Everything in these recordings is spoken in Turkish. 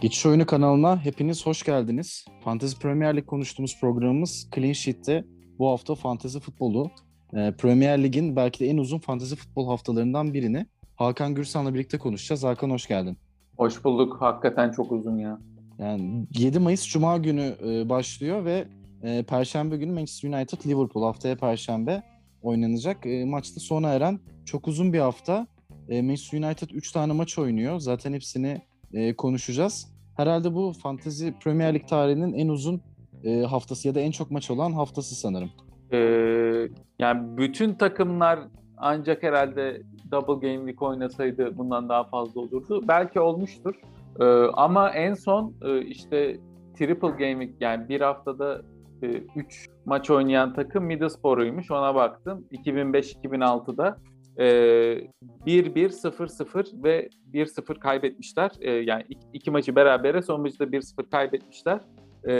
Geçiş Oyunu kanalına hepiniz hoş geldiniz. Fantasy Premier Lig konuştuğumuz programımız Clean Sheet'te bu hafta fantasy futbolu, e, Premier Lig'in belki de en uzun fantasy futbol haftalarından birini Hakan Gürsan'la birlikte konuşacağız. Hakan hoş geldin. Hoş bulduk. Hakikaten çok uzun ya. Yani 7 Mayıs Cuma günü e, başlıyor ve e, Perşembe günü Manchester United Liverpool haftaya Perşembe oynanacak. E, maçta sona eren çok uzun bir hafta. E, Manchester United 3 tane maç oynuyor. Zaten hepsini e, konuşacağız. Herhalde bu Fantasy Premier Lig tarihinin en uzun e, haftası ya da en çok maç olan haftası sanırım. Ee, yani bütün takımlar ancak herhalde double game week oynasaydı bundan daha fazla olurdu. Belki olmuştur. Ee, ama en son e, işte triple game week yani bir haftada 3 e, maç oynayan takım Middlesbrough'uymuş. Ona baktım. 2005-2006'da 1-1-0-0 ve 1-0 kaybetmişler. E, yani iki, iki maçı berabere son maçta 1-0 kaybetmişler. E,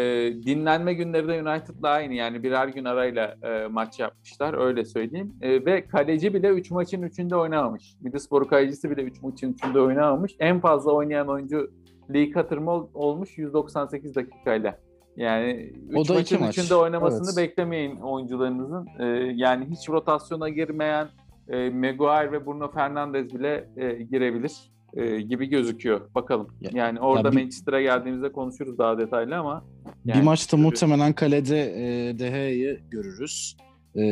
dinlenme günleri de United'la aynı yani birer gün arayla e, maç yapmışlar öyle söyleyeyim. E, ve kaleci bile 3 maçın 3'ünde oynamamış. Middlesbrough kalecisi bile 3 maçın 3'ünde oynamamış. En fazla oynayan oyuncu Lee Katırma olmuş 198 dakikayla. Yani 3 maçın maç. 3'ünde oynamasını evet. beklemeyin oyuncularınızın. E, yani hiç rotasyona girmeyen e, Maguire ve Bruno Fernandes bile e, girebilir e, gibi gözüküyor. Bakalım. Ya, yani orada ya bir, Manchester'a geldiğimizde konuşuruz daha detaylı ama. Yani bir maçta görüyoruz. muhtemelen kalede e, Deha'yı görürüz. E,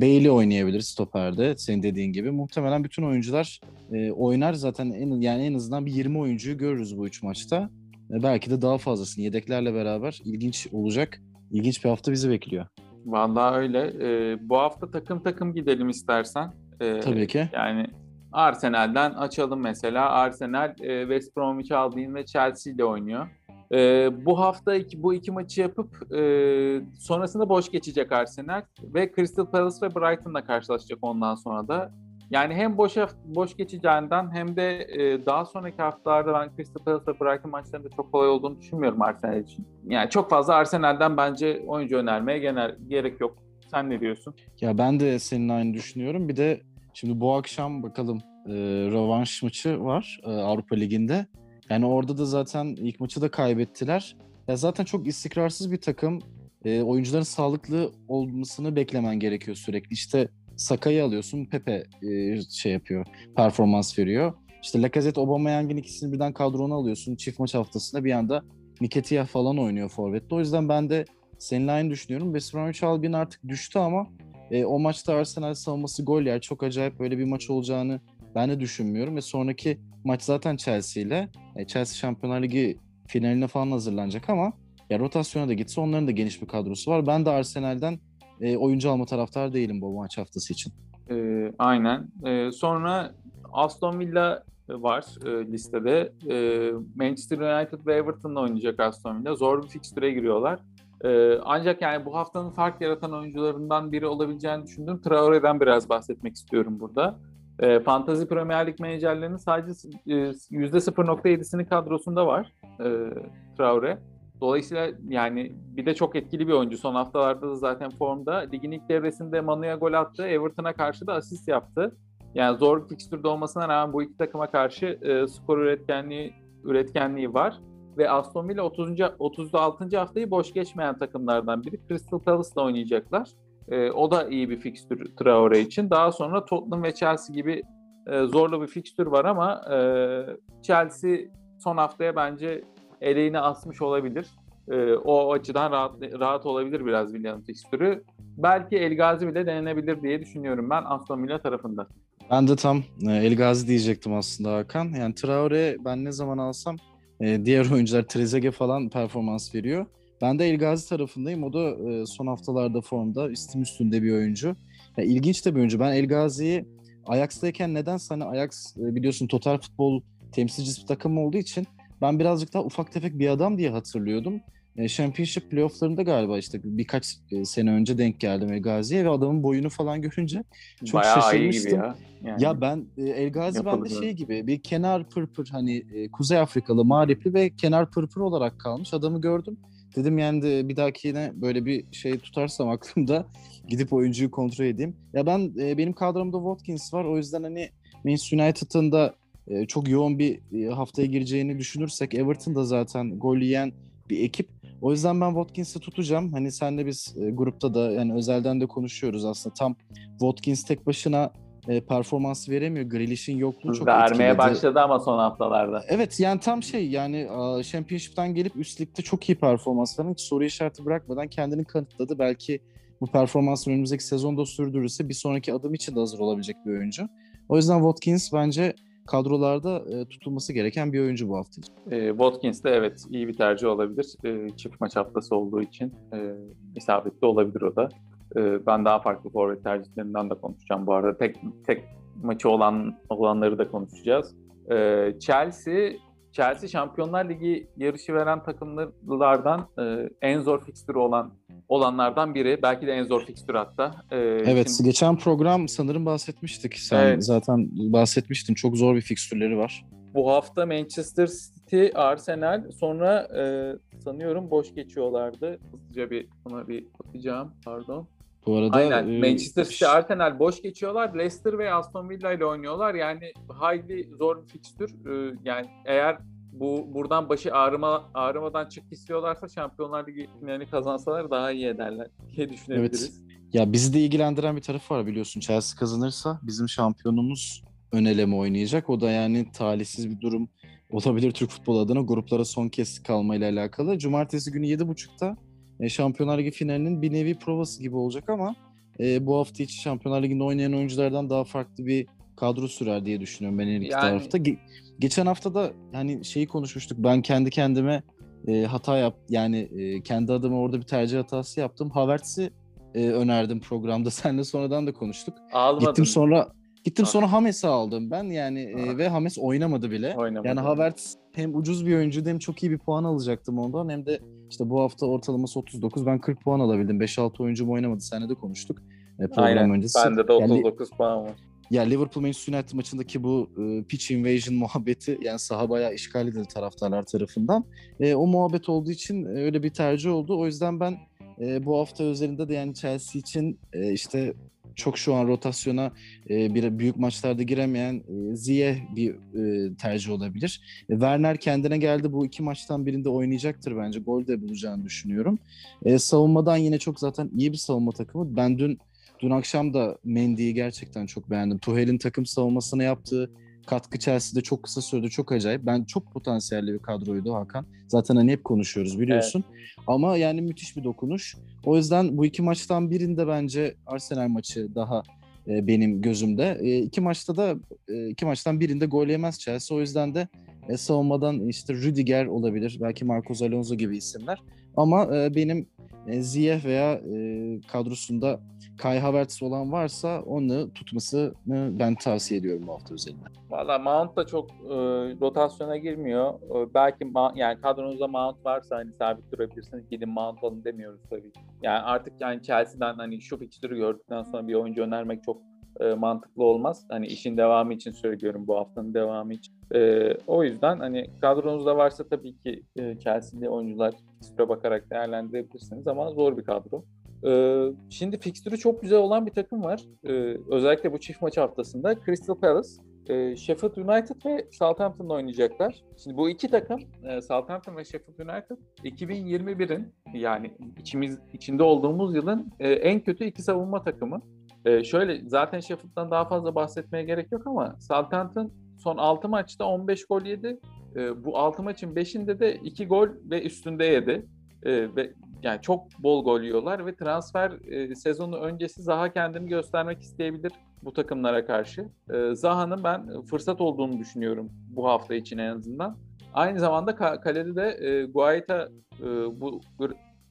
Bailey oynayabilir stoperde senin dediğin gibi. Muhtemelen bütün oyuncular e, oynar zaten en yani en azından bir 20 oyuncuyu görürüz bu üç maçta. E, belki de daha fazlasını yedeklerle beraber ilginç olacak. İlginç bir hafta bizi bekliyor. Vallahi öyle. E, bu hafta takım takım gidelim istersen. Ee, Tabii ki. Yani Arsenal'den açalım mesela. Arsenal e, West Bromwich Albion ve Chelsea ile oynuyor. E, bu hafta iki, bu iki maçı yapıp e, sonrasında boş geçecek Arsenal ve Crystal Palace ve Brighton'la karşılaşacak ondan sonra da. Yani hem boş boş geçeceğinden hem de e, daha sonraki haftalarda ben Crystal Palace ve Brighton maçlarında çok kolay olduğunu düşünmüyorum Arsenal için. Yani çok fazla Arsenal'den bence oyuncu önermeye genel gerek yok. Sen ne diyorsun? Ya ben de senin aynı düşünüyorum. Bir de şimdi bu akşam bakalım e, rövanş maçı var e, Avrupa Ligi'nde. Yani orada da zaten ilk maçı da kaybettiler. Ya zaten çok istikrarsız bir takım. E, oyuncuların sağlıklı olmasını beklemen gerekiyor sürekli. İşte Saka'yı alıyorsun, Pepe e, şey yapıyor, performans veriyor. İşte Lacazette, Aubameyang'in ikisini birden kadrona alıyorsun. Çift maç haftasında bir anda Nketiah falan oynuyor forvette. O yüzden ben de Seninle aynı düşünüyorum. Bromwich Albion artık düştü ama e, o maçta Arsenal savunması gol yer. Çok acayip böyle bir maç olacağını ben de düşünmüyorum. Ve sonraki maç zaten Chelsea ile. E, Chelsea Şampiyonlar Ligi finaline falan hazırlanacak ama ya rotasyona da gitse onların da geniş bir kadrosu var. Ben de Arsenal'den e, oyuncu alma taraftar değilim bu maç haftası için. E, aynen. E, sonra Aston Villa var e, listede. E, Manchester United ve Everton'la oynayacak Aston Villa. Zor bir fikstüre giriyorlar. Ee, ancak yani bu haftanın fark yaratan oyuncularından biri olabileceğini düşündüğüm Traore'den biraz bahsetmek istiyorum burada. Ee, Fantasy Premier Lig menajerlerinin sadece e, %0.7'sinin kadrosunda var e, Traore. Dolayısıyla yani bir de çok etkili bir oyuncu. Son haftalarda da zaten formda. Ligin ilk devresinde Manu'ya gol attı. Everton'a karşı da asist yaptı. Yani zor bir fikstürde olmasına rağmen bu iki takıma karşı e, skor üretkenliği üretkenliği var ve Aston Villa 30. 36. haftayı boş geçmeyen takımlardan biri. Crystal Palace'la oynayacaklar. E, o da iyi bir fikstür Traore için. Daha sonra Tottenham ve Chelsea gibi e, zorlu bir fikstür var ama e, Chelsea son haftaya bence eleğini asmış olabilir. E, o açıdan rahat, rahat olabilir biraz Villa'nın fikstürü. Belki El Gazi bile denenebilir diye düşünüyorum ben Aston Villa tarafında. Ben de tam e, El Gazi diyecektim aslında Hakan. Yani Traore ben ne zaman alsam e, diğer oyuncular Trezeguet falan performans veriyor. Ben de El Gazi tarafındayım. O da e, son haftalarda formda üstün üstünde bir oyuncu. Ya, ilginç de bir oyuncu. Ben El Gazi'yi Ajax'tayken neden sana Ajax e, biliyorsun total futbol temsilcisi bir takım olduğu için ben birazcık daha ufak tefek bir adam diye hatırlıyordum. E, Championship playofflarında galiba işte birkaç e, sene önce denk geldim El Gazi'ye ve adamın boyunu falan görünce çok Bayağı şaşırmıştım. Iyi gibi ya. Yani ya ben e, El Gazi bende şey gibi bir kenar pırpır hani Kuzey Afrikalı mağripli ve kenar pırpır olarak kalmış adamı gördüm. Dedim yani de bir dahakine böyle bir şey tutarsam aklımda gidip oyuncuyu kontrol edeyim. Ya ben benim kadromda Watkins var o yüzden hani Manchester United'ın da e, çok yoğun bir e, haftaya gireceğini düşünürsek Everton da zaten gol yiyen bir ekip. O yüzden ben Watkins'i tutacağım. Hani senle biz e, grupta da yani özelden de konuşuyoruz aslında. Tam Watkins tek başına e, performans veremiyor. Grealish'in yokluğu çok Vermeye etkiledi. başladı ama son haftalarda. Evet yani tam şey yani a, Championship'ten gelip üst ligde çok iyi performans veren hiç soru işareti bırakmadan kendini kanıtladı. Belki bu performans önümüzdeki sezonda sürdürürse bir sonraki adım için de hazır olabilecek bir oyuncu. O yüzden Watkins bence kadrolarda e, tutulması gereken bir oyuncu bu hafta. E, Watkins de evet iyi bir tercih olabilir. E, çift maç haftası olduğu için e, isabetli olabilir o da. E, ben daha farklı forvet tercihlerinden de konuşacağım bu arada. Tek tek maçı olan olanları da konuşacağız. E, Chelsea Chelsea Şampiyonlar Ligi yarışı veren takımlardan e, en zor fikstürü olan olanlardan biri. Belki de en zor fikstür hatta. E, Evet şimdi- geçen program sanırım bahsetmiştik. Sen Evet. zaten bahsetmiştin. Çok zor bir fikstürleri var. Bu hafta Manchester City, Arsenal sonra e, sanıyorum boş geçiyorlardı. Hızlıca bir ona bir bakacağım. Pardon. Bu arada Aynen. e, Manchester City, Arsenal boş geçiyorlar. Leicester ve Aston Villa ile oynuyorlar. Yani hayli zor bir fikstür. E, yani eğer bu buradan başı ağrıma ağrımadan çık istiyorlarsa Şampiyonlar Ligi finalini kazansalar daha iyi ederler diye düşünebiliriz. Ya bizi de ilgilendiren bir tarafı var biliyorsun. Chelsea kazanırsa bizim şampiyonumuz ön eleme oynayacak. O da yani talihsiz bir durum olabilir Türk futbol adına gruplara son kez kalmayla alakalı. Cumartesi günü 7.30'da e, Şampiyonlar Ligi finalinin bir nevi provası gibi olacak ama e, bu hafta içi Şampiyonlar Ligi'nde oynayan oyunculardan daha farklı bir kadro sürer diye düşünüyorum ben her iki Yani- tarafta. Ge- geçen hafta da hani şeyi konuşmuştuk. Ben kendi kendime e, hata yap yani e, kendi adıma orada bir tercih hatası yaptım. Havertz'i e, önerdim programda. Seninle sonradan da konuştuk. Almadın. Gittim sonra gittim Ah. sonra Hames'i aldım ben yani e, Ah. ve Hames oynamadı bile. Oynamadı. Yani Havertz hem ucuz bir oyuncu hem çok iyi bir puan alacaktım ondan hem de işte bu hafta ortalaması 39 ben 40 puan alabildim. 5-6 oyuncum oynamadı. Seninle de konuştuk. E, program Aynen. öncesi. Bende de Yani- 39 puan var. Ya Liverpool Manchester United maçındaki bu e, pitch invasion muhabbeti yani saha bayağı işgal edildi taraftarlar tarafından. E, o muhabbet olduğu için e, öyle bir tercih oldu. O yüzden ben e, bu hafta özelinde de yani Chelsea için e, işte çok şu an rotasyona e, bir büyük maçlarda giremeyen e, Ziyeh bir e, tercih olabilir. E, Werner kendine geldi. Bu iki maçtan birinde oynayacaktır bence. Gol de bulacağını düşünüyorum. E, savunmadan yine çok zaten iyi bir savunma takımı. Ben dün Dün akşam da Mendy'yi gerçekten çok beğendim. Tuhel'in takım savunmasına yaptığı katkı Chelsea'de çok kısa sürede çok acayip. Ben çok potansiyelli bir kadroydu Hakan. Zaten hani hep konuşuyoruz biliyorsun. Ama yani müthiş bir dokunuş. O yüzden bu iki maçtan birinde bence Arsenal maçı daha e, benim gözümde. E, iki maçta da e, iki maçtan birinde gol yemez Chelsea. O yüzden de e, savunmadan işte Rüdiger olabilir. Belki Marcos Alonso gibi isimler. Ama e, benim e, Ziyech veya e, kadrosunda Kai Havertz olan varsa onu tutmasını ben tavsiye ediyorum bu hafta özelinde. Valla Mount da çok e, rotasyona girmiyor. E, belki Ma- yani kadronuzda Mount varsa hani sabit durabilirsiniz. Gidin Mount alın demiyoruz tabii. Yani artık yani Chelsea'den hani şu fikstürü gördükten sonra bir oyuncu önermek çok e, mantıklı olmaz. Hani işin devamı için söylüyorum bu haftanın devamı için. E, o yüzden hani kadronuzda varsa tabii ki e, Chelsea'li oyuncular fikstüre bakarak değerlendirebilirsiniz ama zor bir kadro. Ee, şimdi fikstürü çok güzel olan bir takım var. Ee, özellikle bu çift maç haftasında Crystal Palace, e, Sheffield United ve Southampton'la oynayacaklar. Şimdi bu iki takım e, Southampton ve Sheffield United 2021'in yani içimiz içinde olduğumuz yılın e, en kötü iki savunma takımı. E, şöyle zaten Sheffield'dan daha fazla bahsetmeye gerek yok ama Southampton son 6 maçta 15 gol yedi. E, bu 6 maçın 5'inde de 2 gol ve üstünde yedi. E, ve yani çok bol gol yiyorlar ve transfer e, sezonu öncesi Zaha kendini göstermek isteyebilir bu takımlara karşı. E, Zaha'nın ben fırsat olduğunu düşünüyorum bu hafta için en azından. Aynı zamanda ka- kalede de e, Guaita e, bu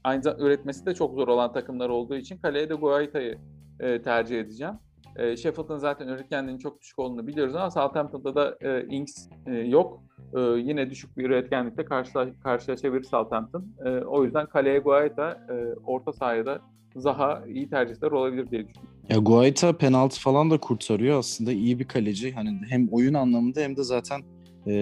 aynı zamanda üretmesi de çok zor olan takımlar olduğu için kaleye de Guaita'yı e, tercih edeceğim. E, Sheffield'ın zaten üretkenliğinin çok düşük olduğunu biliyoruz ama Southampton'da da e, Ings e, yok. E, yine düşük bir üretkenlikle karşıla, karşılaşabilir Southampton. E, o yüzden kaleye Guaita, e, orta sahaya Zaha iyi tercihler olabilir diye düşünüyorum. Ya Guaita penaltı falan da kurtarıyor aslında iyi bir kaleci. Hani hem oyun anlamında hem de zaten e,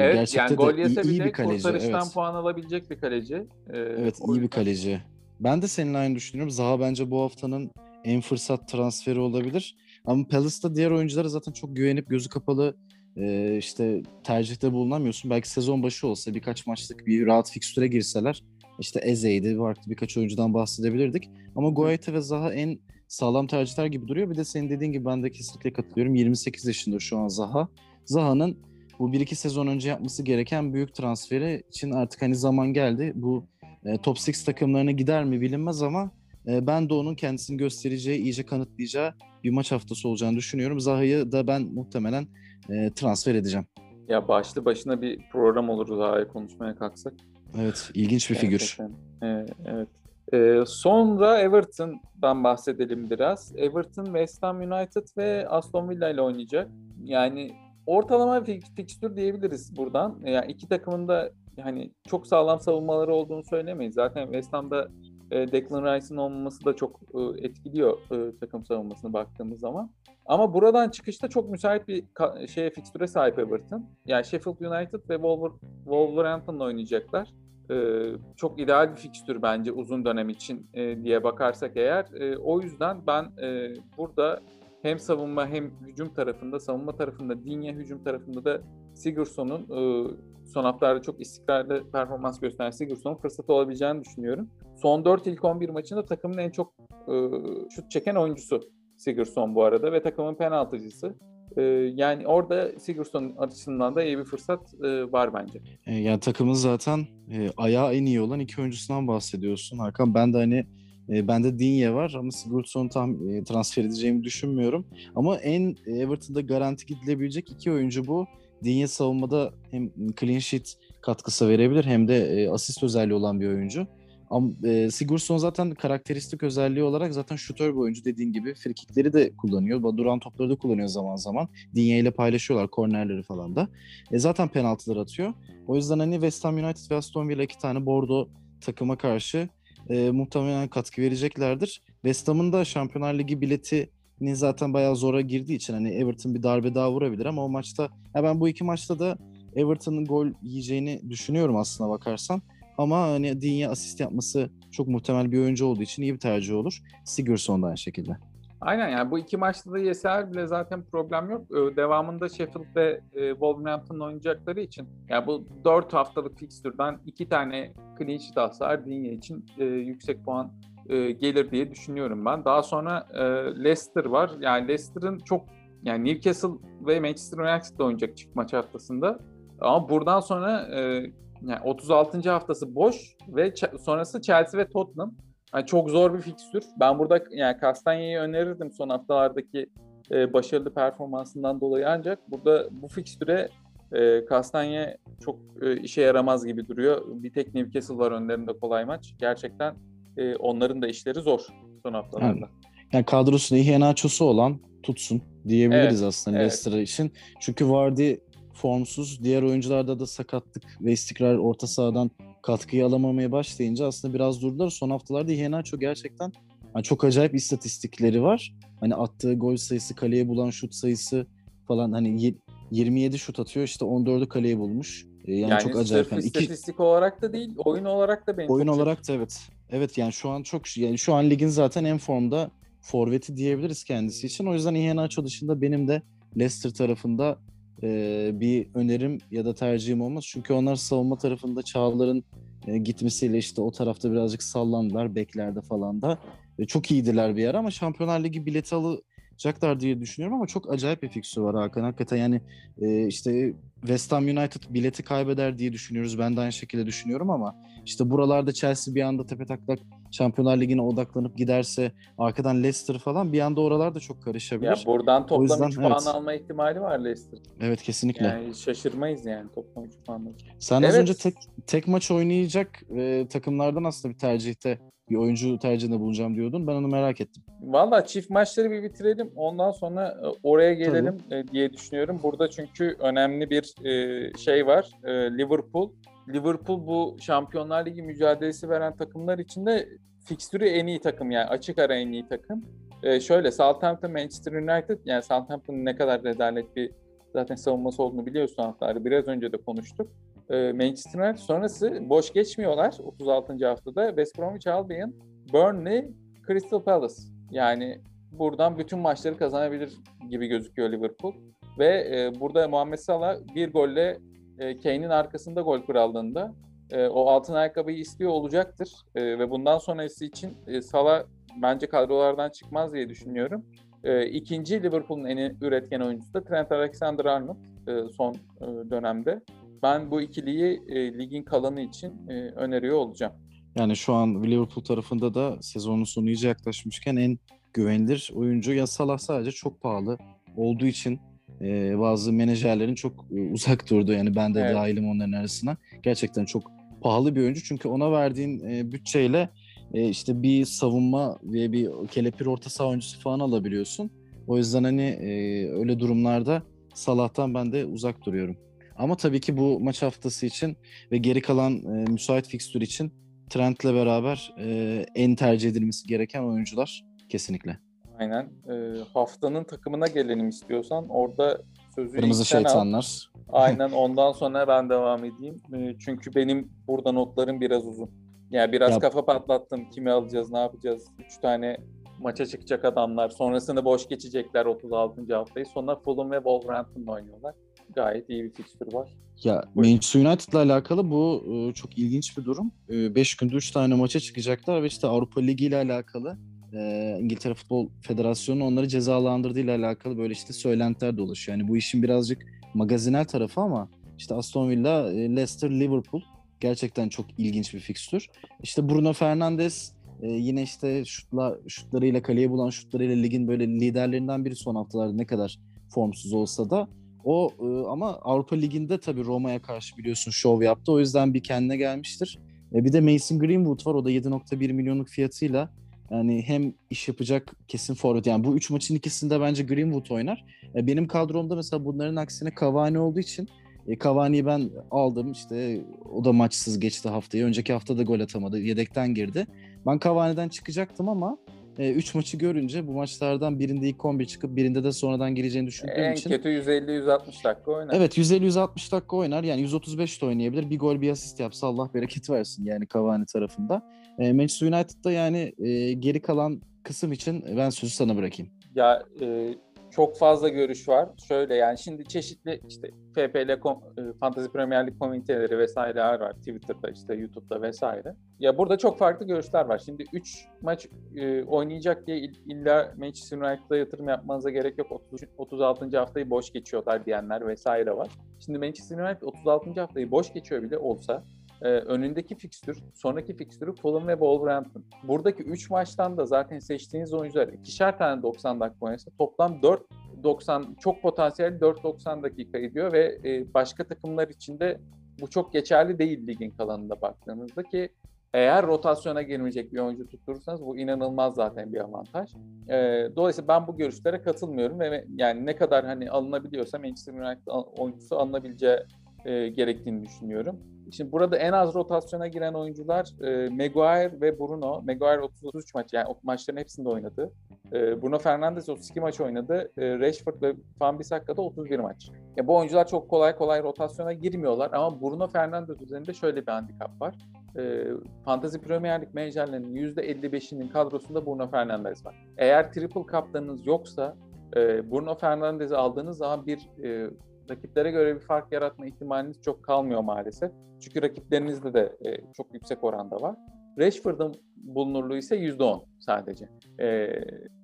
Evet gerçekten yani gol de yese iyi, iyi bir kaleci. kurtarıştan Evet. puan alabilecek bir kaleci. E, Evet iyi bir kaleci. Ben de seninle aynı düşünüyorum. Zaha bence bu haftanın en fırsat transferi olabilir. Ama Palace'da diğer oyunculara zaten çok güvenip gözü kapalı e, işte tercihte bulunamıyorsun. Belki sezon başı olsa birkaç maçlık bir rahat fikstüre girseler işte Eze'ydi, farklı birkaç oyuncudan bahsedebilirdik. Ama Guaita ve Zaha en sağlam tercihler gibi duruyor. Bir de senin dediğin gibi ben de kesinlikle katılıyorum. 28 yaşında şu an Zaha. Zaha'nın bu 1-2 sezon önce yapması gereken büyük transferi için artık hani zaman geldi. Bu e, top 6 takımlarına gider mi bilinmez ama e, ben de onun kendisini göstereceği, iyice kanıtlayacağı bir maç haftası olacağını düşünüyorum. Zaha'yı da ben muhtemelen e, transfer edeceğim. Ya başlı başına bir program olur Zaha'yı konuşmaya kalksak. Evet, ilginç bir figür. Ee, evet. Ee, sonra Everton'dan bahsedelim biraz. Everton, West Ham United ve Aston Villa ile oynayacak. Yani ortalama bir fikstür diyebiliriz buradan. Yani iki takımın da hani çok sağlam savunmaları olduğunu söylemeyiz. Zaten West Ham'da e, Declan Rice'ın olmaması da çok e, etkiliyor e, takım savunmasına baktığımız zaman. Ama buradan çıkışta çok müsait bir şeye fikstüre sahip Everton. Yani Sheffield United ve Wolver Wolverhampton'la oynayacaklar. Ee, çok ideal bir fikstür bence uzun dönem için e, diye bakarsak eğer. E, o yüzden ben e, burada hem savunma hem hücum tarafında, savunma tarafında Dinya, hücum tarafında da Sigurdsson'un e, son haftalarda çok istikrarlı performans gösteren Sigurdsson'un fırsatı olabileceğini düşünüyorum. Son 4 ilk 11 maçında takımın en çok e, şut çeken oyuncusu Sigurdsson bu arada ve takımın penaltıcısı. E, yani orada Sigurdsson açısından da iyi bir fırsat e, var bence. E, yani takımın zaten e, ayağı en iyi olan iki oyuncusundan bahsediyorsun Hakan. Ben de hani e, bende Dinye var ama Sigurdsson'u tam e, transfer edeceğimi düşünmüyorum. Ama en Everton'da garanti gidilebilecek iki oyuncu bu. Dinye savunmada hem clean sheet katkısı verebilir hem de asist özelliği olan bir oyuncu. Ama e, Sigurdsson zaten karakteristik özelliği olarak zaten şutör bir oyuncu dediğin gibi frikikleri de kullanıyor. Duran topları da kullanıyor zaman zaman. Dinye ile paylaşıyorlar kornerleri falan da. E, zaten penaltılar atıyor. O yüzden hani West Ham United ve Aston Villa iki tane Bordo takıma karşı e, muhtemelen katkı vereceklerdir. West Ham'ın da Şampiyonlar Ligi biletini zaten bayağı zora girdiği için hani Everton bir darbe daha vurabilir ama o maçta ya ben bu iki maçta da Everton'ın gol yiyeceğini düşünüyorum aslına bakarsan. Ama hani Digne asist yapması çok muhtemel bir oyuncu olduğu için iyi bir tercih olur. Sigurdsson da aynı şekilde. Aynen yani bu iki maçta da yeser bile zaten problem yok. Ee, devamında Sheffield ve e, Wolverhampton oynayacakları için yani bu dört haftalık fikstürden iki tane clean sheet alsalar Digne için e, yüksek puan e, gelir diye düşünüyorum ben. Daha sonra Leicester var. Yani Leicester'ın çok yani Newcastle ve Manchester United'da oynayacak çift maç haftasında. Ama buradan sonra yani 36. haftası boş ve sonrası Chelsea ve Tottenham. Yani çok zor bir fikstür. Ben burada yani Castanya'yı önerirdim son haftalardaki e, başarılı performansından dolayı ancak burada bu fikstüre e, Castanya çok e, işe yaramaz gibi duruyor. Bir tek Newcastle var önlerinde kolay maç. Gerçekten e, onların da işleri zor son haftalarda. Yani, yani kadrosunda Iheanacho'su olan tutsun diyebiliriz evet, aslında evet. Leicester için. Çünkü Vardy formsuz. Diğer oyuncularda da sakatlık ve istikrar orta sahadan katkıyı alamamaya başlayınca aslında biraz durdular. Son haftalarda Iheanacho gerçekten yani çok acayip istatistikleri var. Hani attığı gol sayısı, kaleye bulan şut sayısı falan hani 27 şut atıyor işte 14'ü kaleye bulmuş. Ee, yani, yani çok acayip. Yani istatistik iki... olarak da değil, oyun olarak da benim Oyun olarak da evet. Evet yani şu an çok yani şu an ligin zaten en formda forveti diyebiliriz kendisi için. O yüzden Iheanacho dışında benim de Leicester tarafında e, bir önerim ya da tercihim olmaz. Çünkü onlar savunma tarafında Çağlar'ın e, gitmesiyle işte o tarafta birazcık sallandılar beklerde falan da. E, çok iyiydiler bir yer ama Şampiyonlar Ligi bileti alacaklar diye düşünüyorum ama çok acayip bir fikstür var Hakan. Hakikaten yani e, işte West Ham United bileti kaybeder diye düşünüyoruz. Ben de aynı şekilde düşünüyorum ama işte buralarda Chelsea bir anda tepe taklak Şampiyonlar Ligi'ne odaklanıp giderse arkadan Leicester falan bir anda oralar da çok karışabilir. Ya buradan toplam yüzden, 3 puan evet. alma ihtimali var Leicester. Evet kesinlikle. Yani şaşırmayız yani toplam 3 puan. Sen evet. az önce tek tek maç oynayacak e, takımlardan aslında bir tercihte bir oyuncu tercihinde bulacağım diyordun. Ben onu merak ettim. Valla çift maçları bir bitirelim. Ondan sonra e, oraya gelelim Tabii. E, diye düşünüyorum. Burada çünkü önemli bir e, şey var. Liverpool Liverpool bu Şampiyonlar Ligi mücadelesi veren takımlar içinde fikstürü en iyi takım yani açık ara en iyi takım. Ee, şöyle Southampton, Manchester United yani Southampton'ın ne kadar rezalet bir zaten savunması olduğunu biliyorsun haftaları. Biraz önce de konuştuk. Ee, Manchester United sonrası boş geçmiyorlar 36. haftada. West Bromwich Albion, Burnley, Crystal Palace. Yani buradan bütün maçları kazanabilir gibi gözüküyor Liverpool. Ve e, burada Muhammed Salah bir golle e, Kane'in arkasında gol krallığında e, o altın ayakkabıyı istiyor olacaktır. E, ve bundan sonrası için e, Salah bence kadrolardan çıkmaz diye düşünüyorum. E, ikinci Liverpool'un en üretken oyuncusu da Trent Alexander-Arnold e, son e, dönemde. Ben bu ikiliyi e, ligin kalanı için e, öneriyor olacağım. Yani şu an Liverpool tarafında da sezonun sonu iyice yaklaşmışken en güvenilir oyuncu ya Salah sadece çok pahalı olduğu için e, bazı menajerlerin çok e, uzak durdu. Yani ben de evet. dahilim onların arasına. Gerçekten çok pahalı bir oyuncu çünkü ona verdiğin e, bütçeyle e, işte bir savunma ve bir kelepir orta saha oyuncusu falan alabiliyorsun. O yüzden hani e, öyle durumlarda Salah'tan ben de uzak duruyorum. Ama tabii ki bu maç haftası için ve geri kalan e, müsait fikstür için Trent'le beraber e, en tercih edilmesi gereken oyuncular kesinlikle. Aynen. E, haftanın takımına gelelim istiyorsan. Orada sözü Kırmızı şeytanlar. Al. Aynen ondan sonra ben devam edeyim. E, çünkü benim burada notlarım biraz uzun. Yani biraz ya, kafa patlattım. Kimi alacağız, ne yapacağız? Üç tane maça çıkacak adamlar. Sonrasını boş geçecekler 36. haftayı. Sonra Fulham ve Wolverhampton'la oynuyorlar. Gayet iyi bir fikstür var. Ya Manchester United'la alakalı bu e, çok ilginç bir durum. 5 günde 3 tane maça çıkacaklar ve işte Avrupa Ligi ile alakalı e, İngiltere Futbol Federasyonu onları cezalandırdığı ile alakalı böyle işte söylentiler dolaşıyor. Yani bu işin birazcık magazinel tarafı ama işte Aston Villa, e, Leicester, Liverpool gerçekten çok ilginç bir fikstür. İşte Bruno Fernandes e, yine işte şutla, şutlarıyla kaleye bulan şutlarıyla ligin böyle liderlerinden biri son haftalarda ne kadar formsuz olsa da o e, ama Avrupa Ligi'nde tabii Roma'ya karşı biliyorsun şov yaptı. O yüzden bir kendine gelmiştir. E, bir de Mason Greenwood var. O da 7.1 milyonluk fiyatıyla yani hem iş yapacak kesin forvet. Yani bu üç maçın ikisinde bence Greenwood oynar. E, benim kadromda mesela bunların aksine Cavani olduğu için e, Cavani'yi ben aldım. İşte o da maçsız geçti haftayı. Önceki hafta da gol atamadı. Yedekten girdi. Ben Cavani'den çıkacaktım ama 3 e, maçı görünce bu maçlardan birinde ilk 11 çıkıp birinde de sonradan gireceğini düşündüğüm en için. En kötü 150-160 dakika oynar. Evet 150-160 dakika oynar. Yani 135 de oynayabilir. Bir gol bir asist yapsa Allah bereket versin yani Cavani tarafında. E, Manchester United'da yani e, geri kalan kısım için ben sözü sana bırakayım. Ya e, çok fazla görüş var. Şöyle yani şimdi çeşitli işte FPL e, Fantasy Premier League komüniteleri vesaireler var. Twitter'da işte YouTube'da vesaire. Ya burada çok farklı görüşler var. Şimdi 3 maç e, oynayacak diye illa Manchester United'a yatırım yapmanıza gerek yok. 30, 36. haftayı boş geçiyorlar diyenler vesaire var. Şimdi Manchester United 36. haftayı boş geçiyor bile olsa e, önündeki fikstür, sonraki fikstürü Fulham ve Wolverhampton. Buradaki 3 maçtan da zaten seçtiğiniz oyuncular ikişer tane 90 dakika oynasa toplam 4 90 çok potansiyel 4-90 dakika ediyor ve e, başka takımlar için de bu çok geçerli değil ligin kalanında baktığınızda ki eğer rotasyona girmeyecek bir oyuncu tutturursanız bu inanılmaz zaten bir avantaj. E, dolayısıyla ben bu görüşlere katılmıyorum ve yani ne kadar hani alınabiliyorsa Manchester United oyuncusu alınabileceği e, gerektiğini düşünüyorum. Şimdi burada en az rotasyona giren oyuncular e, Maguire ve Bruno. Maguire 33 maç yani maçların hepsinde oynadı. E, Bruno Fernandes 32 maç oynadı. E, Rashford ve Van Bissaka da 31 maç. Ya bu oyuncular çok kolay kolay rotasyona girmiyorlar ama Bruno Fernandes üzerinde şöyle bir handikap var. E, Fantasy Premier League menajerlerinin %55'inin kadrosunda Bruno Fernandes var. Eğer triple kaptanınız yoksa e, Bruno Fernandes'i aldığınız zaman bir e, rakiplere göre bir fark yaratma ihtimaliniz çok kalmıyor maalesef. Çünkü rakiplerinizde de e, çok yüksek oranda var. Rashford'un bulunurluğu ise %10 sadece. E,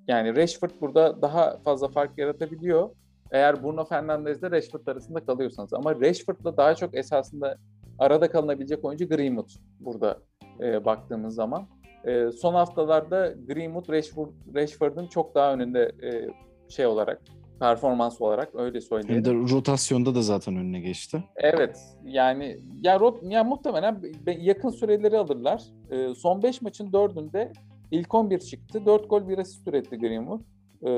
yani Rashford burada daha fazla fark yaratabiliyor. Eğer Bruno Fernandes ile Rashford arasında kalıyorsanız. Ama Rashford'la daha çok esasında arada kalınabilecek oyuncu Greenwood burada e, baktığımız zaman. E, son haftalarda Greenwood Rashford, Rashford'un çok daha önünde e, şey olarak performans olarak öyle söyleyelim. De rotasyonda da zaten önüne geçti. Evet yani ya, rot, ya muhtemelen yakın süreleri alırlar. E, son 5 maçın 4'ünde ilk 11 çıktı. 4 gol 1 asist üretti Greenwood. E,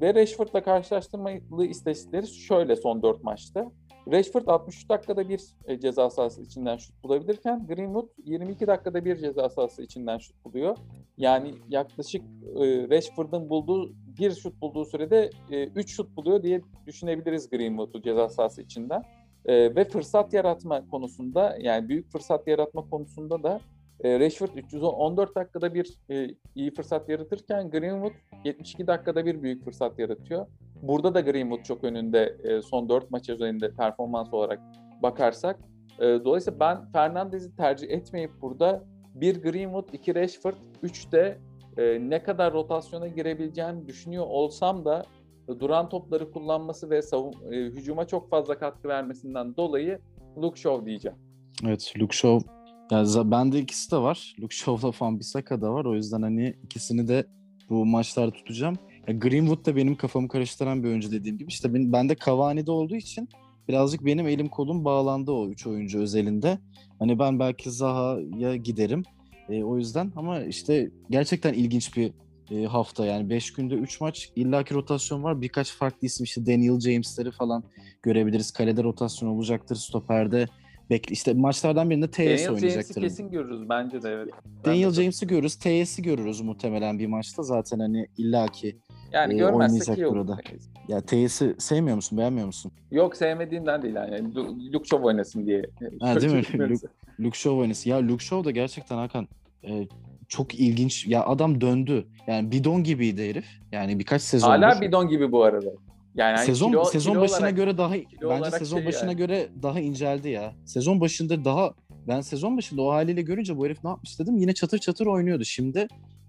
ve Rashford'la karşılaştırmalı istatistikleri şöyle son 4 maçta. Rashford 63 dakikada bir e, ceza sahası içinden şut bulabilirken Greenwood 22 dakikada bir ceza sahası içinden şut buluyor. Yani yaklaşık e, Rashford'un bulduğu bir şut bulduğu sürede 3 e, şut buluyor diye düşünebiliriz Greenwood'u ceza sahası içinden. Ve fırsat yaratma konusunda yani büyük fırsat yaratma konusunda da E, Rashford 314 dakikada bir e, iyi fırsat yaratırken Greenwood 72 dakikada bir büyük fırsat yaratıyor. Burada da Greenwood çok önünde e, son 4 maç üzerinde performans olarak bakarsak. E, dolayısıyla ben Fernandez'i tercih etmeyip burada bir Greenwood, iki Rashford, üç de ne kadar rotasyona girebileceğini düşünüyor olsam da duran topları kullanması ve savun, hücuma çok fazla katkı vermesinden dolayı Luke Shaw diyeceğim. Evet Luke Shaw yani bende ikisi de var. Luke Shaw'la falan Bissaka da var. O yüzden hani ikisini de bu maçlarda tutacağım. Ya Greenwood da benim kafamı karıştıran bir oyuncu dediğim gibi. İşte ben, bende Cavani'de olduğu için birazcık benim elim kolum bağlandı o üç oyuncu özelinde. Hani ben belki Zaha'ya giderim. E, o yüzden ama işte gerçekten ilginç bir e, hafta yani 5 günde 3 maç illaki rotasyon var. Birkaç farklı isim işte Daniel James'leri falan görebiliriz. Kalede rotasyon olacaktır. Stoperde bekle işte maçlardan birinde TS Daniel oynayacaktır. James'i kesin görürüz bence de evet. Daniel James'i görürüz. TS'i görürüz muhtemelen bir maçta. Zaten hani illaki yani e, görmezsek iyi olur. burada. Ya TS'i sevmiyor musun? Beğenmiyor musun? Yok sevmediğimden değil yani. Luke Shaw oynasın diye. Ha, değil mi? Luke, Luke Shaw oynasın. Ya Luke Shaw da gerçekten Hakan e, çok ilginç. Ya adam döndü. Yani bidon gibiydi herif. Yani birkaç sezon. Hala bidon gibi bu arada. Yani hani sezon kilo, sezon kilo başına olarak, göre daha bence sezon şey başına yani. göre daha inceldi ya. Sezon başında daha ben sezon başında o haliyle görünce bu herif ne yapmış dedim. Yine çatır çatır oynuyordu. Şimdi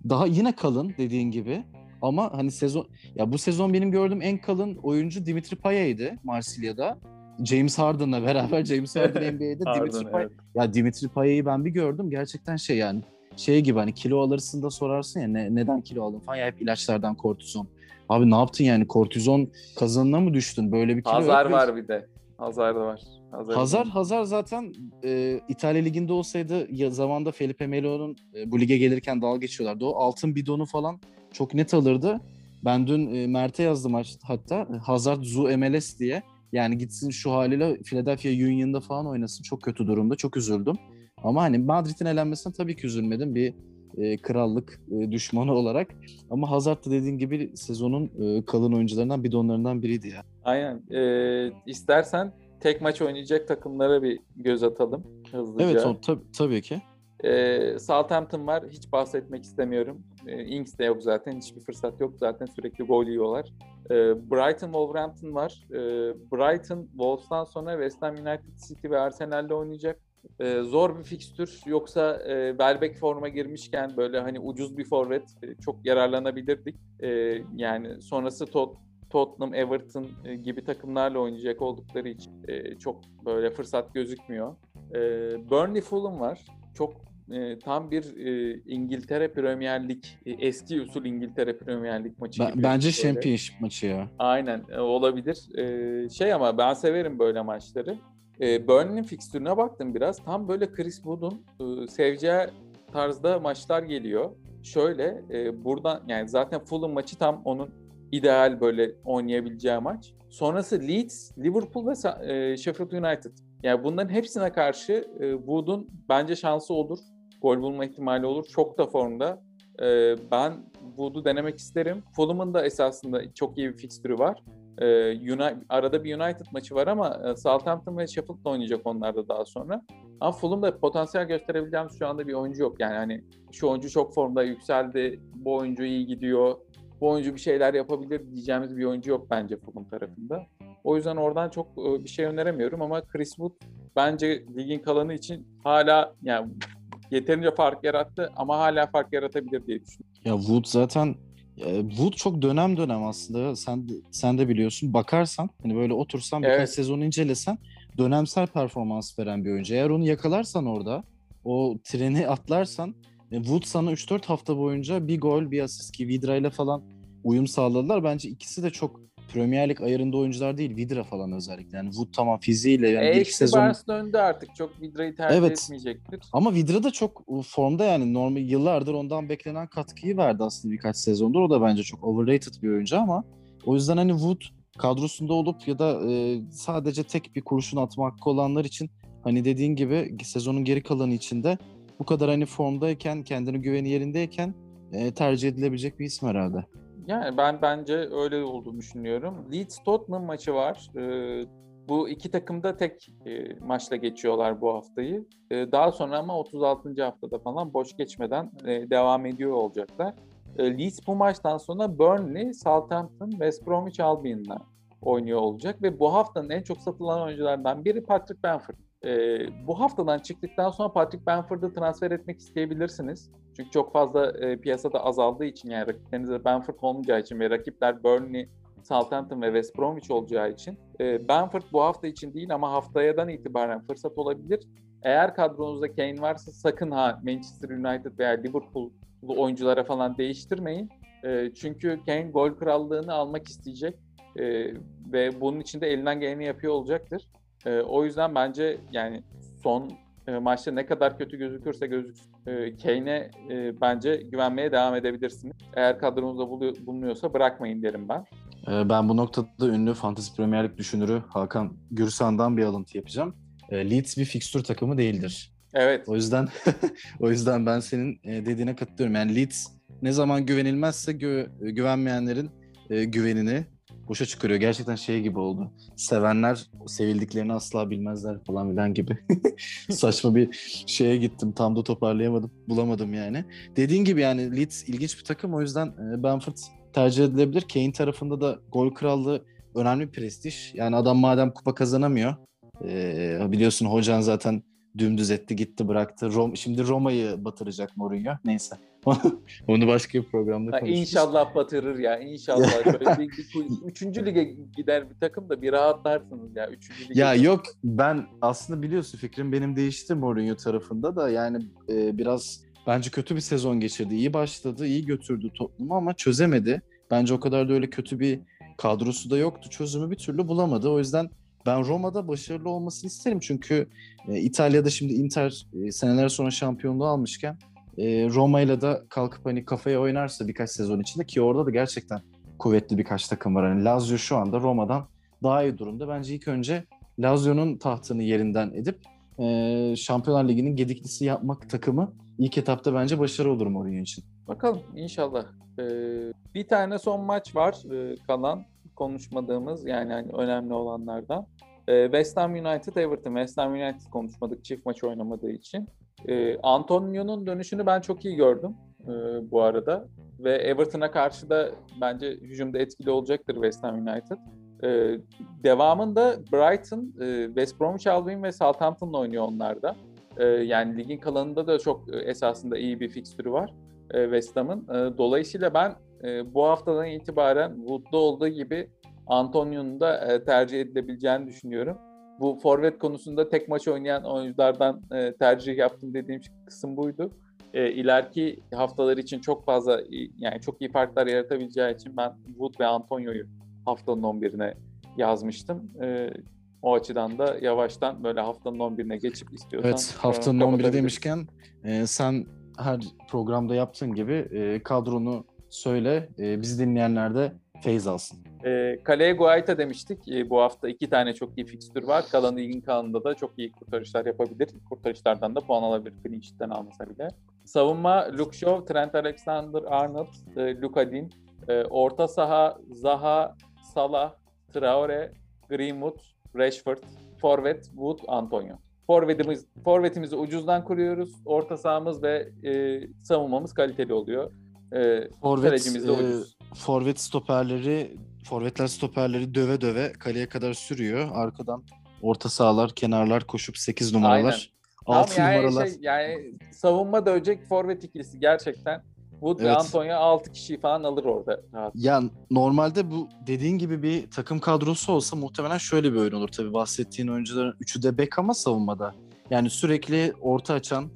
daha yine kalın dediğin gibi. Ama hani sezon ya bu sezon benim gördüğüm en kalın oyuncu Dimitri Payet'ydi Marsilya'da. James Harden'la beraber James Harden NBA'de Dimitri Payet. evet. Ya Dimitri Payet'i ben bir gördüm. Gerçekten şey yani şey gibi hani kilo alırsın da sorarsın ya ne, neden kilo aldın falan ya hep ilaçlardan kortizon. Abi ne yaptın yani kortizon kazanına mı düştün? Böyle bir kilo Hazar var bir de. Hazar da var. Hazar, Hazar Hazar zaten e, İtalya liginde olsaydı ya zamanda Felipe Melo'nun e, bu lige gelirken dalga geçiyorlardı. O altın bidonu falan çok net alırdı. Ben dün e, Mert'e yazdım hatta Hazard Zu MLS diye. Yani gitsin şu haliyle Philadelphia Union'da falan oynasın. Çok kötü durumda. Çok üzüldüm. Ama hani Madrid'in elenmesine tabii ki üzülmedim. Bir e, krallık e, düşmanı olarak. Ama Hazard da dediğin gibi sezonun e, kalın oyuncularından bidonlarından biriydi ya. Aynen. Ee, istersen tek maç oynayacak takımlara bir göz atalım hızlıca. Evet o, tab- tabii ki. Ee, Southampton var. Hiç bahsetmek istemiyorum. Ee, Ings de yok zaten. Hiçbir fırsat yok. Zaten sürekli gol yiyorlar. Ee, Brighton Wolverhampton var. Ee, Brighton Wolves'tan sonra West Ham United City ve Arsenal'le oynayacak. Ee, zor bir fikstür. Yoksa e, Welbeck forma girmişken böyle hani ucuz bir forvet e, çok yararlanabilirdik. Ee, yani sonrası Tot Tottenham, Everton e, gibi takımlarla oynayacak oldukları için e, çok böyle fırsat gözükmüyor. E, Burnley Fulham var. Çok e, tam bir e, İngiltere Premier Lig, e, eski usul İngiltere Premier Lig maçı Ben- gibi. bence böyle. Championship maçı ya. Aynen e, olabilir. E, şey ama ben severim böyle maçları. E, Burnley'nin fikstürüne baktım biraz. Tam böyle Chris Wood'un e, seveceği tarzda maçlar geliyor. Şöyle e, buradan yani zaten Fulham maçı tam onun ideal böyle oynayabileceği maç. Sonrası Leeds, Liverpool ve e, Sheffield United. Yani bunların hepsine karşı e, Wood'un bence şansı olur. Gol bulma ihtimali olur. Çok da formda. E, ben Wood'u denemek isterim. Fulham'ın da esasında çok iyi bir fikstürü var. Ee, Uni- arada bir United maçı var ama e, Southampton ve Sheffield'la oynayacak onlar da daha sonra. Ama Fulham'da potansiyel gösterebileceğimiz şu anda bir oyuncu yok. Yani hani şu oyuncu çok formda yükseldi, bu oyuncu iyi gidiyor, bu oyuncu bir şeyler yapabilir diyeceğimiz bir oyuncu yok bence Fulham tarafında. O yüzden oradan çok e, bir şey öneremiyorum ama Chris Wood bence ligin kalanı için hala yani yeterince fark yarattı ama hala fark yaratabilir diye düşünüyorum. Ya Wood zaten e, Wood çok dönem dönem aslında. Sen sen de biliyorsun. Bakarsan hani böyle otursan birkaç Evet. sezon incelesen dönemsel performans veren bir oyuncu. Eğer onu yakalarsan orada o treni atlarsan e, Wood sana 3-4 hafta boyunca bir gol bir asist ki Vidra ile falan uyum sağladılar. Bence ikisi de çok Premier Lig ayarında oyuncular değil. Vidra falan özellikle. Yani Wood tamam fiziğiyle yani bir iki Eksi sezon Barnes döndü artık. Çok Vidra'yı tercih Evet. etmeyecektir. ama Vidra da çok formda yani normal yıllardır ondan beklenen katkıyı verdi aslında birkaç sezondur. O da bence çok overrated bir oyuncu ama o yüzden hani Wood kadrosunda olup ya da e, sadece tek bir kurşun atma hakkı olanlar için hani dediğin gibi sezonun geri kalanı içinde bu kadar hani formdayken kendini güveni yerindeyken e, tercih edilebilecek bir isim herhalde. Yani ben bence öyle olduğunu düşünüyorum. Leeds Tottenham maçı var. Ee, Bu iki takım da tek e, maçla geçiyorlar bu haftayı. E, daha sonra ama 36. haftada falan boş geçmeden e, devam ediyor olacaklar. E, Leeds bu maçtan sonra Burnley, Southampton, West Bromwich Albion'la oynuyor olacak ve bu haftanın en çok satılan oyunculardan biri Patrick Bamford. E, bu haftadan çıktıktan sonra Patrick Bamford'ı transfer etmek isteyebilirsiniz. Çünkü çok fazla e, piyasada azaldığı için yani rakiplerinizde Bamford olmayacağı için ve rakipler Burnley, Southampton ve West Bromwich olacağı için e, Bamford bu hafta için değil ama haftayadan itibaren fırsat olabilir. Eğer kadronuzda Kane varsa sakın ha Manchester United veya Liverpool'lu oyunculara falan değiştirmeyin. E, çünkü Kane gol krallığını almak isteyecek e, ve bunun için de elinden geleni yapıyor olacaktır. E, o yüzden bence yani son e, maçta ne kadar kötü gözükürse gözüksün e, Kane'e e, bence güvenmeye devam edebilirsiniz. Eğer kadronuzda bulunuyorsa bırakmayın derim ben. E, ben bu noktada ünlü Fantasy Premier Lig düşünürü Hakan Gürsan'dan bir alıntı yapacağım. E, Leeds bir fikstür takımı değildir. Evet. O yüzden o yüzden ben senin e, dediğine katılıyorum. Yani Leeds ne zaman güvenilmezse gü- güvenmeyenlerin e, güvenini boşa çıkarıyor. Gerçekten şey gibi oldu. Sevenler sevildiklerini asla bilmezler falan filan gibi. Saçma bir şeye gittim. Tam da toparlayamadım. Bulamadım yani. Dediğin gibi yani Leeds ilginç bir takım. O yüzden e, Bamford tercih edilebilir. Kane tarafında da gol krallığı önemli bir prestij. Yani adam madem kupa kazanamıyor. E, biliyorsun hocan zaten dümdüz etti gitti bıraktı. Rom, şimdi Roma'yı batıracak Mourinho. Neyse. Onu başka bir programda konuşuruz. İnşallah batırır ya. İnşallah. Böyle bir, bir, üçüncü lige gider bir takım da bir rahatlarsınız ya. Üçüncü lige ya yok ben aslında biliyorsun fikrim benim değişti Mourinho tarafında da yani e, biraz bence kötü bir sezon geçirdi. İyi başladı, iyi götürdü toplumu ama çözemedi. Bence o kadar da öyle kötü bir kadrosu da yoktu. Çözümü bir türlü bulamadı. O yüzden ben Roma'da başarılı olmasını isterim. Çünkü e, İtalya'da şimdi Inter e, seneler sonra şampiyonluğu almışken e, Roma ile de kalkıp hani kafaya oynarsa birkaç sezon içinde ki orada da gerçekten kuvvetli birkaç takım var. Hani Lazio şu anda Roma'dan daha iyi durumda. Bence ilk önce Lazio'nun tahtını yerinden edip e, Şampiyonlar Ligi'nin gediklisi yapmak takımı ilk etapta bence başarı olur Mourinho için. Bakalım inşallah. Ee, bir tane son maç var e, kalan konuşmadığımız yani hani önemli olanlardan. E, West Ham United Everton. West Ham United konuşmadık çift maç oynamadığı için. E, Antonio'nun dönüşünü ben çok iyi gördüm e, bu arada. Ve Everton'a karşı da bence hücumda etkili olacaktır West Ham United. E, devamında Brighton, e, West Bromwich Albion ve Southampton'la oynuyor onlar da. E, yani ligin kalanında da çok e, esasında iyi bir fikstürü var e, West Ham'ın. E, dolayısıyla ben e, bu haftadan itibaren Wood'da olduğu gibi Antonio'nun da e, tercih edilebileceğini düşünüyorum bu forvet konusunda tek maç oynayan oyunculardan e, tercih yaptım dediğim kısım buydu. E, ileriki haftalar için çok fazla yani çok iyi farklar yaratabileceği için ben Wood ve Antonio'yu haftanın 11'ine yazmıştım. E, o açıdan da yavaştan böyle haftanın 11'ine geçip istiyorsan. Evet haftanın 11'i demişken e, sen her programda yaptığın gibi e, kadronu söyle. E, bizi dinleyenler de feyz alsın. E, kaleye Guaita demiştik. E, bu hafta iki tane çok iyi fikstür var. Kalan ligin kalanında da çok iyi kurtarışlar yapabilir. Kurtarışlardan da puan alabilir. Clean sheet'ten almasa bile. Savunma Luke Shaw, Trent Alexander-Arnold, e, Luka Din. E, orta saha Zaha, Salah, Traore, Greenwood, Rashford. Forvet Wood, Antonio. Forvetimiz, forvetimizi ucuzdan kuruyoruz. Orta sahamız ve e, savunmamız kaliteli oluyor. E, Forvet, de ucuz. E, forvet stoperleri forvetler stoperleri döve döve kaleye kadar sürüyor. Arkadan orta sahalar, kenarlar koşup 8 numaralar. Aynen. 6 yani numaralar. Şey, yani savunma dövecek forvet ikilisi gerçekten. Wood evet. ve Antonio 6 kişi falan alır orada. Rahat. Ya normalde bu dediğin gibi bir takım kadrosu olsa muhtemelen şöyle bir oyun olur. Tabii bahsettiğin oyuncuların üçü de bek ama savunmada. Yani sürekli orta açan,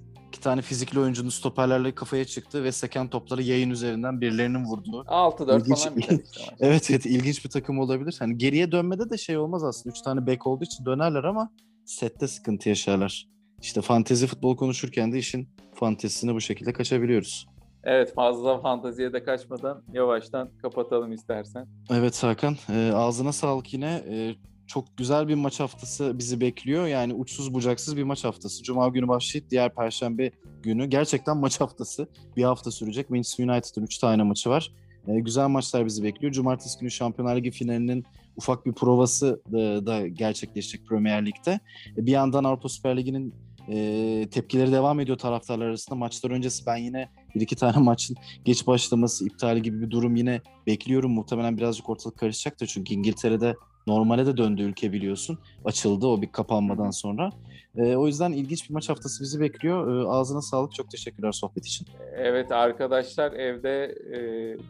tane fizikli oyuncunun stoperlerle kafaya çıktı ve seken topları yayın üzerinden birilerinin vurduğu. 6-4 ilginç... falan bir Evet evet ilginç bir takım olabilir. Hani geriye dönmede de şey olmaz aslında. Üç tane bek olduğu için dönerler ama sette sıkıntı yaşarlar. İşte fantezi futbol konuşurken de işin fantezisine bu şekilde kaçabiliyoruz. Evet fazla fanteziye de kaçmadan yavaştan kapatalım istersen. Evet Hakan e, ağzına sağlık yine. E, çok güzel bir maç haftası bizi bekliyor. Yani uçsuz bucaksız bir maç haftası. Cuma günü başlayıp diğer perşembe günü gerçekten maç haftası. Bir hafta sürecek. Manchester United'ın 3 tane maçı var. Ee, güzel maçlar bizi bekliyor. Cumartesi günü Şampiyonlar Ligi finalinin ufak bir provası da, da gerçekleşecek Premier Lig'de. E, bir yandan Avrupa Süper Ligi'nin e, tepkileri devam ediyor taraftarlar arasında. Maçlar öncesi ben yine bir iki tane maçın geç başlaması, iptali gibi bir durum yine bekliyorum. Muhtemelen birazcık ortalık karışacaktır. Çünkü İngiltere'de normale de döndü ülke biliyorsun. Açıldı o bir kapanmadan sonra. E, o yüzden ilginç bir maç haftası bizi bekliyor. E, ağzına sağlık. Çok teşekkürler sohbet için. Evet arkadaşlar evde e,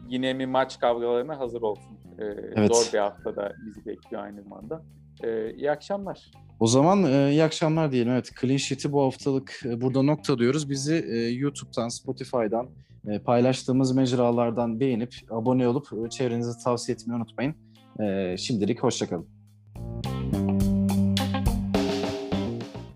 yine mi maç kavgalarına hazır olsun. E, Evet. Zor bir haftada bizi bekliyor aynı zamanda. E, iyi akşamlar. O zaman e, iyi akşamlar diyelim. Evet, Clean Sheet'i bu haftalık e, burada nokta diyoruz. Bizi e, YouTube'dan, Spotify'dan, e, paylaştığımız mecralardan beğenip abone olup e, çevrenize tavsiye etmeyi unutmayın. E, şimdilik hoşçakalın.